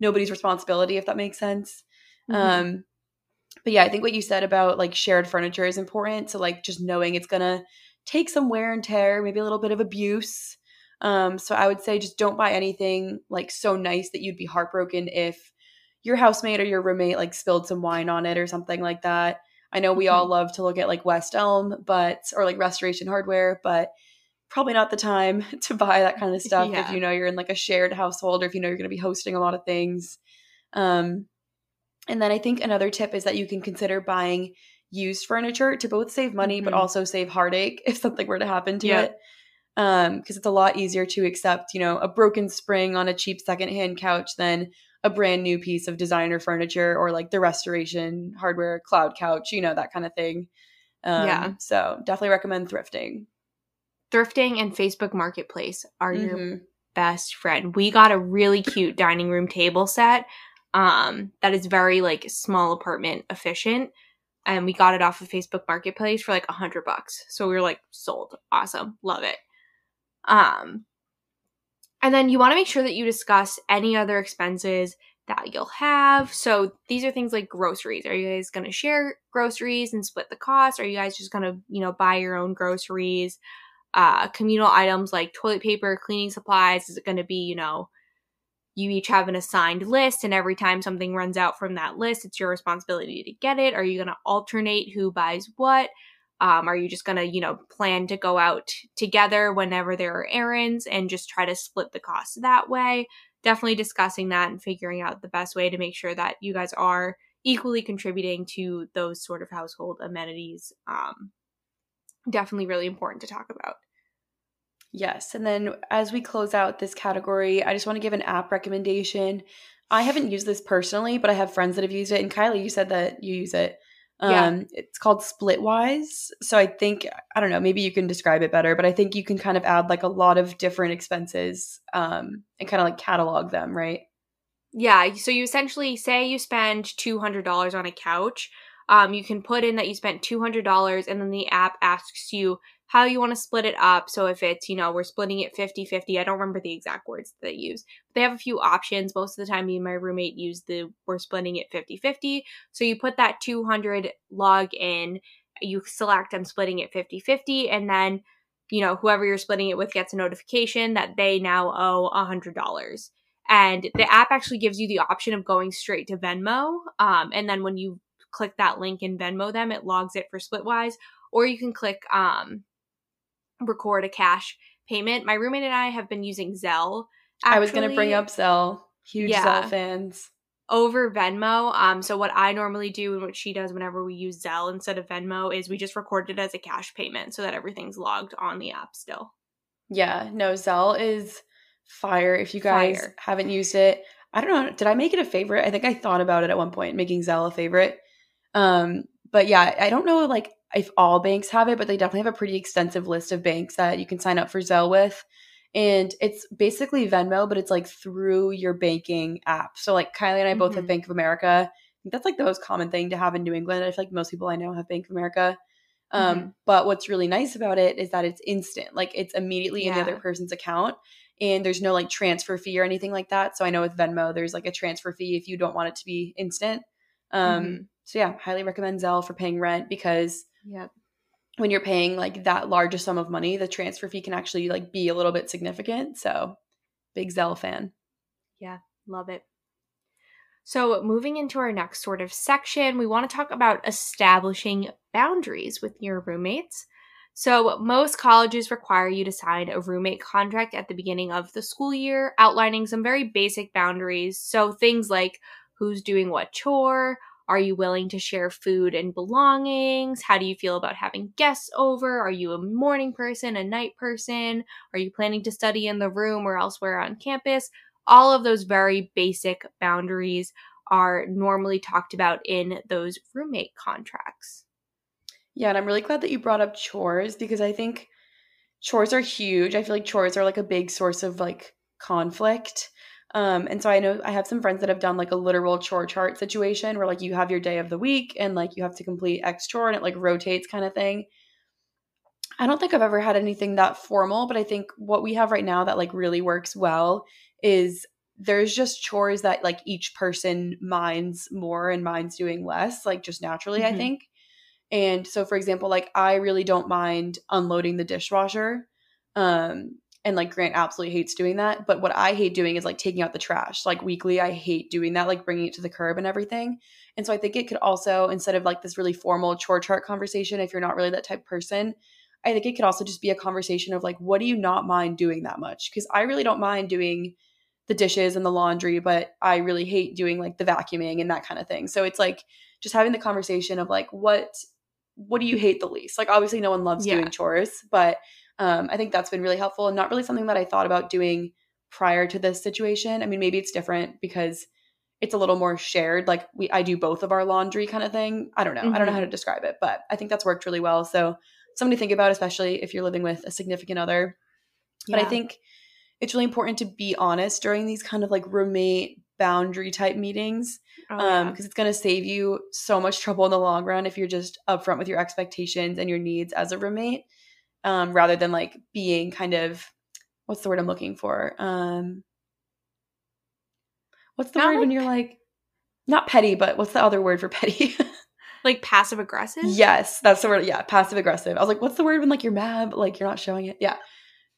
nobody's responsibility, if that makes sense. Mm-hmm. Um but yeah, I think what you said about like shared furniture is important. So like just knowing it's gonna take some wear and tear, maybe a little bit of abuse. Um, so I would say just don't buy anything like so nice that you'd be heartbroken if your housemate or your roommate like spilled some wine on it or something like that. I know we mm-hmm. all love to look at like West Elm, but or like restoration hardware, but probably not the time to buy that kind of stuff yeah. if you know you're in like a shared household or if you know you're going to be hosting a lot of things. Um, and then I think another tip is that you can consider buying used furniture to both save money mm-hmm. but also save heartache if something were to happen to it. Um, because it's a lot easier to accept, you know, a broken spring on a cheap secondhand couch than a brand new piece of designer furniture or like the restoration hardware cloud couch, you know, that kind of thing. Um, yeah. So definitely recommend thrifting. Thrifting and Facebook Marketplace are mm-hmm. your best friend. We got a really cute dining room table set um, that is very like small apartment efficient. And we got it off of Facebook Marketplace for like a hundred bucks. So we were like, sold. Awesome. Love it. Um, and then you want to make sure that you discuss any other expenses that you'll have. So these are things like groceries. Are you guys going to share groceries and split the cost? Are you guys just going to, you know, buy your own groceries? Uh, communal items like toilet paper, cleaning supplies. Is it going to be, you know, you each have an assigned list, and every time something runs out from that list, it's your responsibility to get it. Are you going to alternate who buys what? Um, are you just going to, you know, plan to go out together whenever there are errands and just try to split the cost that way? Definitely discussing that and figuring out the best way to make sure that you guys are equally contributing to those sort of household amenities. Um, definitely really important to talk about. Yes. And then as we close out this category, I just want to give an app recommendation. I haven't used this personally, but I have friends that have used it. And Kylie, you said that you use it. Um, yeah. It's called Splitwise. So I think, I don't know, maybe you can describe it better, but I think you can kind of add like a lot of different expenses um, and kind of like catalog them, right? Yeah. So you essentially say you spend $200 on a couch. Um, you can put in that you spent $200 and then the app asks you how you want to split it up. So if it's, you know, we're splitting it 50 50, I don't remember the exact words that they use. But they have a few options. Most of the time, me and my roommate use the we're splitting it 50 50. So you put that 200 log in, you select I'm splitting it 50 50, and then, you know, whoever you're splitting it with gets a notification that they now owe $100. And the app actually gives you the option of going straight to Venmo. Um, and then when you click that link in Venmo them, it logs it for Splitwise. Or you can click um, record a cash payment. My roommate and I have been using Zelle. Actually, I was going to bring up Zelle. Huge yeah, Zelle fans. Over Venmo. Um, so what I normally do and what she does whenever we use Zelle instead of Venmo is we just record it as a cash payment so that everything's logged on the app still. Yeah, no, Zelle is fire. If you guys fire. haven't used it, I don't know. Did I make it a favorite? I think I thought about it at one point, making Zelle a favorite. Um, but yeah, I don't know like if all banks have it, but they definitely have a pretty extensive list of banks that you can sign up for Zelle with. And it's basically Venmo, but it's like through your banking app. So like Kylie and I both mm-hmm. have Bank of America. that's like the most common thing to have in New England. I feel like most people I know have Bank of America. Um, mm-hmm. But what's really nice about it is that it's instant. Like it's immediately yeah. in the other person's account and there's no like transfer fee or anything like that. So I know with Venmo, there's like a transfer fee if you don't want it to be instant. Um, mm-hmm. So yeah, highly recommend Zelle for paying rent because yeah, when you're paying like that large a sum of money, the transfer fee can actually like be a little bit significant. So big Zelle fan. Yeah, love it. So, moving into our next sort of section, we want to talk about establishing boundaries with your roommates. So, most colleges require you to sign a roommate contract at the beginning of the school year, outlining some very basic boundaries. So, things like who's doing what chore, are you willing to share food and belongings? How do you feel about having guests over? Are you a morning person, a night person? Are you planning to study in the room or elsewhere on campus? All of those very basic boundaries are normally talked about in those roommate contracts. Yeah, and I'm really glad that you brought up chores because I think chores are huge. I feel like chores are like a big source of like conflict. Um, and so I know I have some friends that have done like a literal chore chart situation where like you have your day of the week and like you have to complete X chore and it like rotates kind of thing. I don't think I've ever had anything that formal, but I think what we have right now that like really works well is there's just chores that like each person minds more and minds doing less, like just naturally, mm-hmm. I think. And so for example, like I really don't mind unloading the dishwasher. Um and like Grant absolutely hates doing that. But what I hate doing is like taking out the trash. Like weekly, I hate doing that, like bringing it to the curb and everything. And so I think it could also, instead of like this really formal chore chart conversation, if you're not really that type of person, I think it could also just be a conversation of like, what do you not mind doing that much? Because I really don't mind doing the dishes and the laundry, but I really hate doing like the vacuuming and that kind of thing. So it's like just having the conversation of like, what what do you hate the least? Like obviously no one loves yeah. doing chores, but um, I think that's been really helpful and not really something that I thought about doing prior to this situation. I mean, maybe it's different because it's a little more shared. Like we, I do both of our laundry kind of thing. I don't know. Mm-hmm. I don't know how mm-hmm. to describe it, but I think that's worked really well. So something to think about, especially if you're living with a significant other. Yeah. But I think it's really important to be honest during these kind of like roommate boundary type meetings oh, um because it's going to save you so much trouble in the long run if you're just upfront with your expectations and your needs as a roommate um, rather than like being kind of what's the word I'm looking for? Um, what's the not word like, when you're like not petty, but what's the other word for petty? like passive aggressive? Yes, that's the word. Yeah, passive aggressive. I was like, what's the word when like you're mad, but like you're not showing it? Yeah.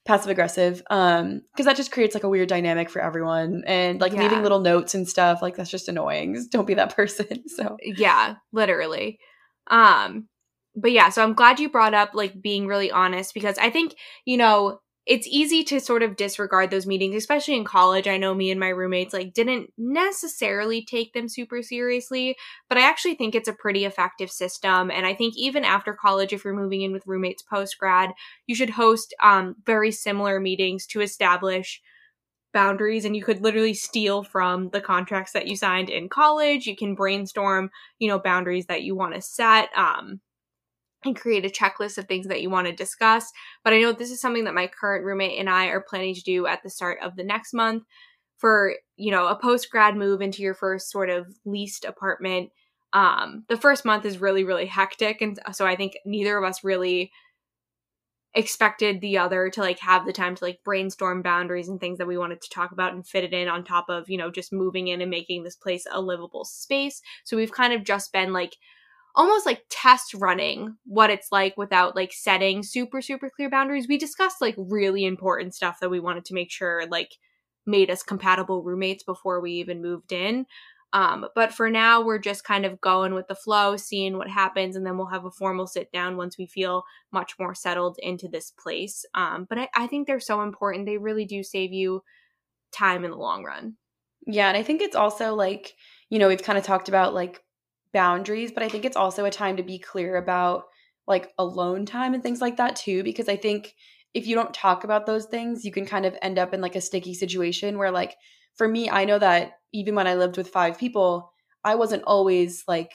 passive aggressive um because that just creates like a weird dynamic for everyone and like Yeah. leaving little notes and stuff like that's just annoying don't be that person so yeah literally um but yeah so i'm glad you brought up like being really honest because i think you know it's easy to sort of disregard those meetings especially in college. I know me and my roommates like didn't necessarily take them super seriously but i actually think it's a pretty effective system. And i think even after college if you're moving in with roommates post grad you should host um very similar meetings to establish boundaries and you could literally steal from the contracts that you signed in college. You can brainstorm you know boundaries that you want to set um and create a checklist of things that you want to discuss but i know this is something that my current roommate and i are planning to do at the start of the next month for you know a post grad move into your first sort of leased apartment. Um the first month is really really hectic and so i think neither of us really expected the other to like have the time to like brainstorm boundaries and things that we wanted to talk about and fit it in on top of you know just moving in and making this place a livable space. So we've kind of just been like almost like test running what it's like without like setting super super clear boundaries. We discussed like really important stuff that we wanted to make sure like made us compatible roommates before we even moved in. Um, but for now we're just kind of going with the flow seeing what happens and then we'll have a formal sit down once we feel much more settled into this place. Um, but I, I think they're so important. They really do save you time in the long run. Yeah and i think it's also like you know we've kind of talked about like boundaries but i think it's also a time to be clear about like alone time and things like that too because i think if you don't talk about those things you can kind of end up in like a sticky situation where like for me i know that even when i lived with five people i wasn't always like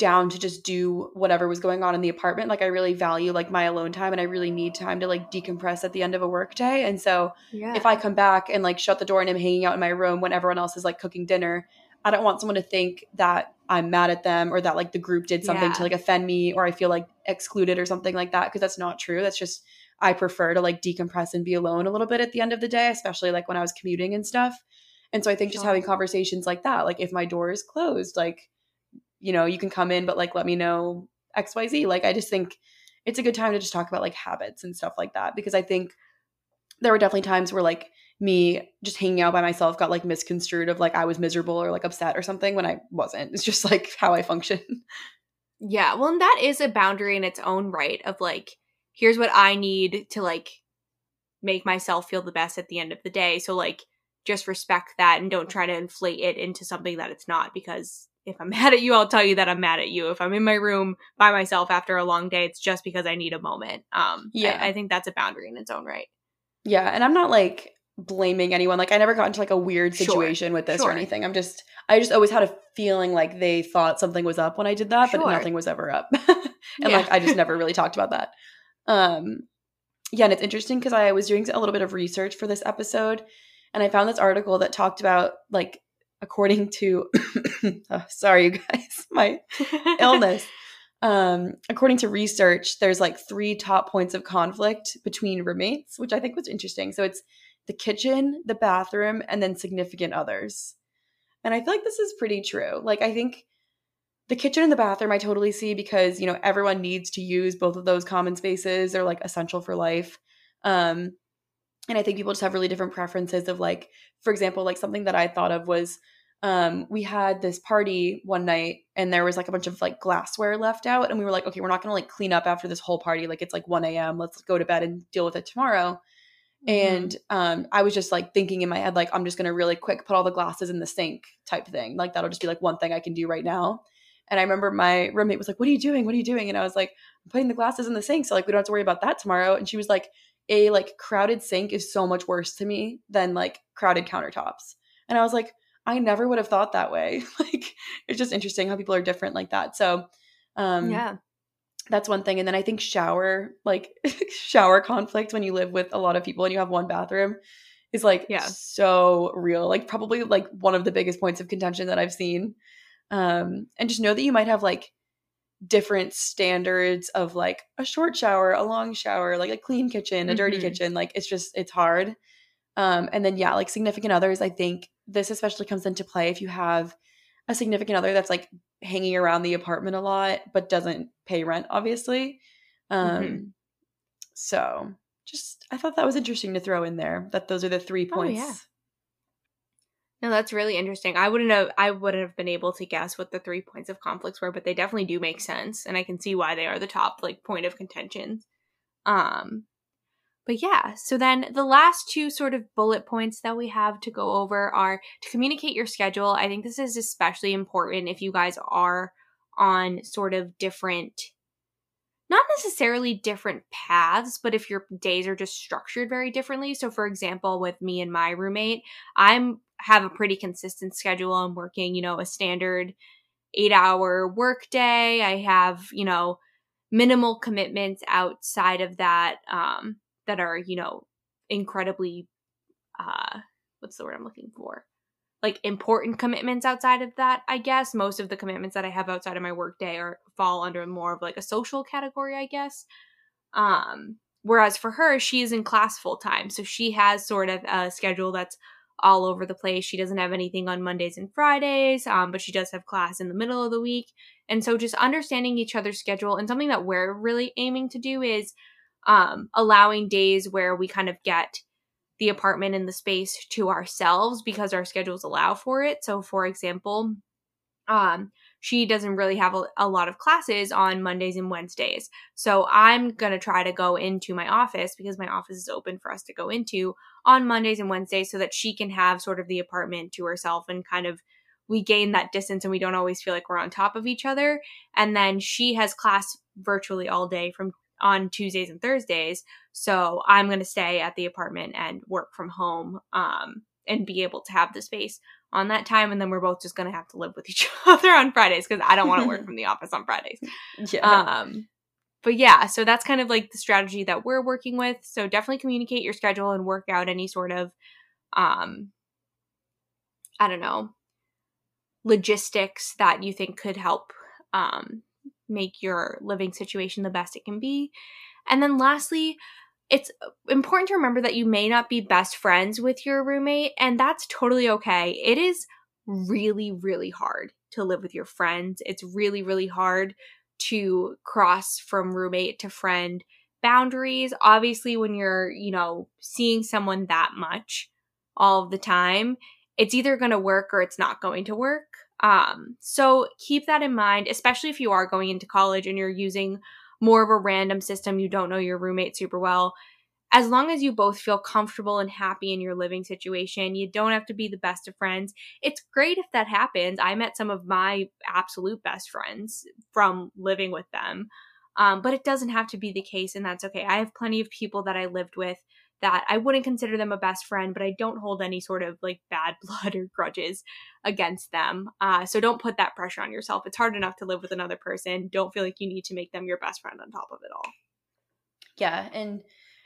down to just do whatever was going on in the apartment. Like i really value like my alone time and i really need time to like decompress at the end of a work day. And so yeah. If I come back and like shut the door and I'm hanging out in my room when everyone else is like cooking dinner, I don't want someone to think that I'm mad at them or that like the group did something Yeah. to like offend me or I feel like excluded or something like that because that's not true. That's just I prefer to like decompress and be alone a little bit at the end of the day, especially like when I was commuting and stuff. And so I think just having conversations like that, like if my door is closed, like you know, you can come in but like let me know XYZ. Like I just think it's a good time to just talk about like habits and stuff like that because I think there were definitely times where like me just hanging out by myself got like misconstrued of like I was miserable or like upset or something when I wasn't. It's just like how I function. Yeah, well, and that is a boundary in its own right of like, here's what I need to like make myself feel the best at the end of the day. So, like, just respect that and don't try to inflate it into something that it's not because if I'm mad at you, I'll tell you that I'm mad at you. If I'm in my room by myself after a long day, it's just because I need a moment. Um, Yeah. I, I think that's a boundary in its own right. yeah, and I'm not like blaming anyone. Like I never got into like a weird Sure, situation with this sure. or anything. I'm just I just always had a feeling like they thought something was up when I did that, but nothing was ever up. and Yeah. like I just never really talked about that. Um yeah, and it's interesting because I was doing a little bit of research for this episode and I found this article that talked about like according to oh, sorry you guys, my illness. Um, according to research, there's like three top points of conflict between roommates, which I think was interesting. So it's the kitchen, the bathroom, and then significant others. And I feel like this is pretty true. Like I think the kitchen and the bathroom I totally see because, you know, everyone needs to use both of those common spaces. They're like essential for life. Um and I think people just have really different preferences of like for example, like something that I thought of was um we had this party one night and there was like a bunch of like glassware left out and we were like okay we're not gonna like clean up after this whole party like it's like 1 a.m let's go to bed and deal with it tomorrow and um i was just like thinking in my head like i'm just gonna really quick put all the glasses in the sink type thing. Like that'll just be like one thing i can do right now. And i remember my roommate was like what are you doing? What are you doing? And i was like i'm putting the glasses in the sink so like we don't have to worry about that tomorrow. And she was like a like crowded sink is so much worse to me than like crowded countertops. And i was like i never would have thought that way. Like it's just interesting how people are different like that. So um yeah. That's one thing and then i think shower like shower conflict when you live with a lot of people and you have one bathroom is like Yeah. so real like probably like one of the biggest points of contention that i've seen um and just know that you might have like different standards of like a short shower a long shower like a clean kitchen a dirty Mhm. kitchen like it's just it's hard um and then yeah like significant others i think this especially comes into play if you have a significant other that's like hanging around the apartment a lot but doesn't pay rent obviously um Mhm. so just I thought that was interesting to throw in there that those are the three points. Oh, yeah. No, that's really interesting. I wouldn't have I wouldn't have been able to guess what the three points of conflicts were, but they definitely do make sense, and I can see why they are the top like point of contention. Um, but yeah, so then the last two sort of bullet points that we have to go over are to communicate your schedule. I think this is especially important if you guys are on sort of different not necessarily different paths, but if your days are just structured very differently. So for example, with me and my roommate, I'm have a pretty consistent schedule. I'm working, you know, a standard 8-hour work day. I have, you know, minimal commitments outside of that um that are, you know, incredibly uh what's the word I'm looking for? Like important commitments outside of that i guess. Most of the commitments that i have outside of my workday are fall under more of like a social category i guess. Um whereas for her she is in class full time so she has sort of a schedule that's all over the place. She doesn't have anything on mondays and fridays um, but she does have class in the middle of the week. And so just understanding each other's schedule and something that we're really aiming to do is um, allowing days where we kind of get the apartment and the space to ourselves because our schedules allow for it. So, for example, um, she doesn't really have a, a, lot of classes on Mondays and Wednesdays. So I'm going to try to go into my office because my office is open for us to go into on Mondays and Wednesdays so that she can have sort of the apartment to herself and kind of we gain that distance and we don't always feel like we're on top of each other. And then she has class virtually all day from on Tuesdays and Thursdays. So I'm going to stay at the apartment and work from home um, and be able to have the space on that time. And then we're both just going to have to live with each other on Fridays because I don't want to work from the office on Fridays. Yeah. Um, but yeah, so that's kind of like the strategy that we're working with. So definitely communicate your schedule and work out any sort of, um, I don't know, logistics that you think could help um, make your living situation the best it can be. And then lastly, it's important to remember that you may not be best friends with your roommate, and that's totally okay. It is really, really hard to live with your friends. It's really, really hard to cross from roommate to friend boundaries. Obviously, when you're, you know, seeing someone that much all the time, it's either going to work or it's not going to work. Um, so keep that in mind, especially if you are going into college and you're using more of a random system, you don't know your roommate super well. As long as you both feel comfortable and happy in your living situation, you don't have to be the best of friends. It's great if that happens. I met some of my absolute best friends from living with them. Um, but it doesn't have to be the case, and that's okay. I have plenty of people that I lived with that I wouldn't consider them a best friend, but I don't hold any sort of like bad blood or grudges against them. Uh, so don't put that pressure on yourself. It's hard enough to live with another person. Don't feel like you need to make them your best friend on top of it all. Yeah. And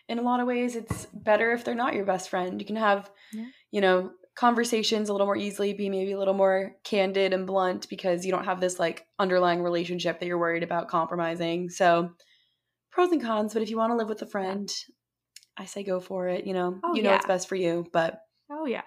in a lot of ways, it's better if they're not your best friend. You can have, yeah. you know, conversations a little more easily, be maybe a little more candid and blunt because you don't have this like underlying relationship that you're worried about compromising. So, pros and cons, but if you want to live with a friend, I say go for it. You know, oh, you know yeah. what's best for you. But oh yeah,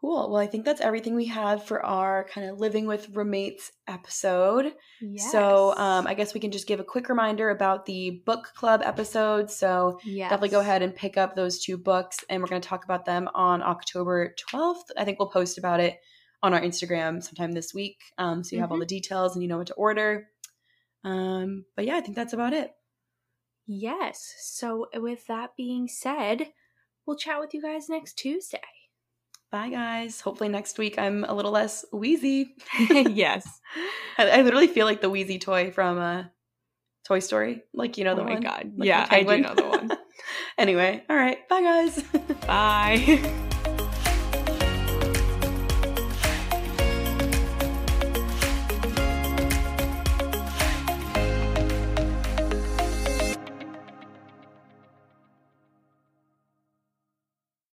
cool. Well, I think that's everything we have for our kind of living with roommates episode. Yes. So um, I guess we can just give a quick reminder about the book club episode. So yes. definitely go ahead and pick up those two books, and we're going to talk about them on October twelfth. I think we'll post about it on our Instagram sometime this week. Um, so you mm-hmm. have all mm-hmm. the details and you know what to order. Um, but yeah, I think that's about it. Yes. So, with that being said, we'll chat with you guys next Tuesday. Bye, guys. Hopefully, next week I'm a little less wheezy. yes. I, I, literally feel like the wheezy toy from uh, Toy Story. Like, you know, the oh one. my God. Like yeah, I do know the one. anyway, all right. Bye, guys. Bye.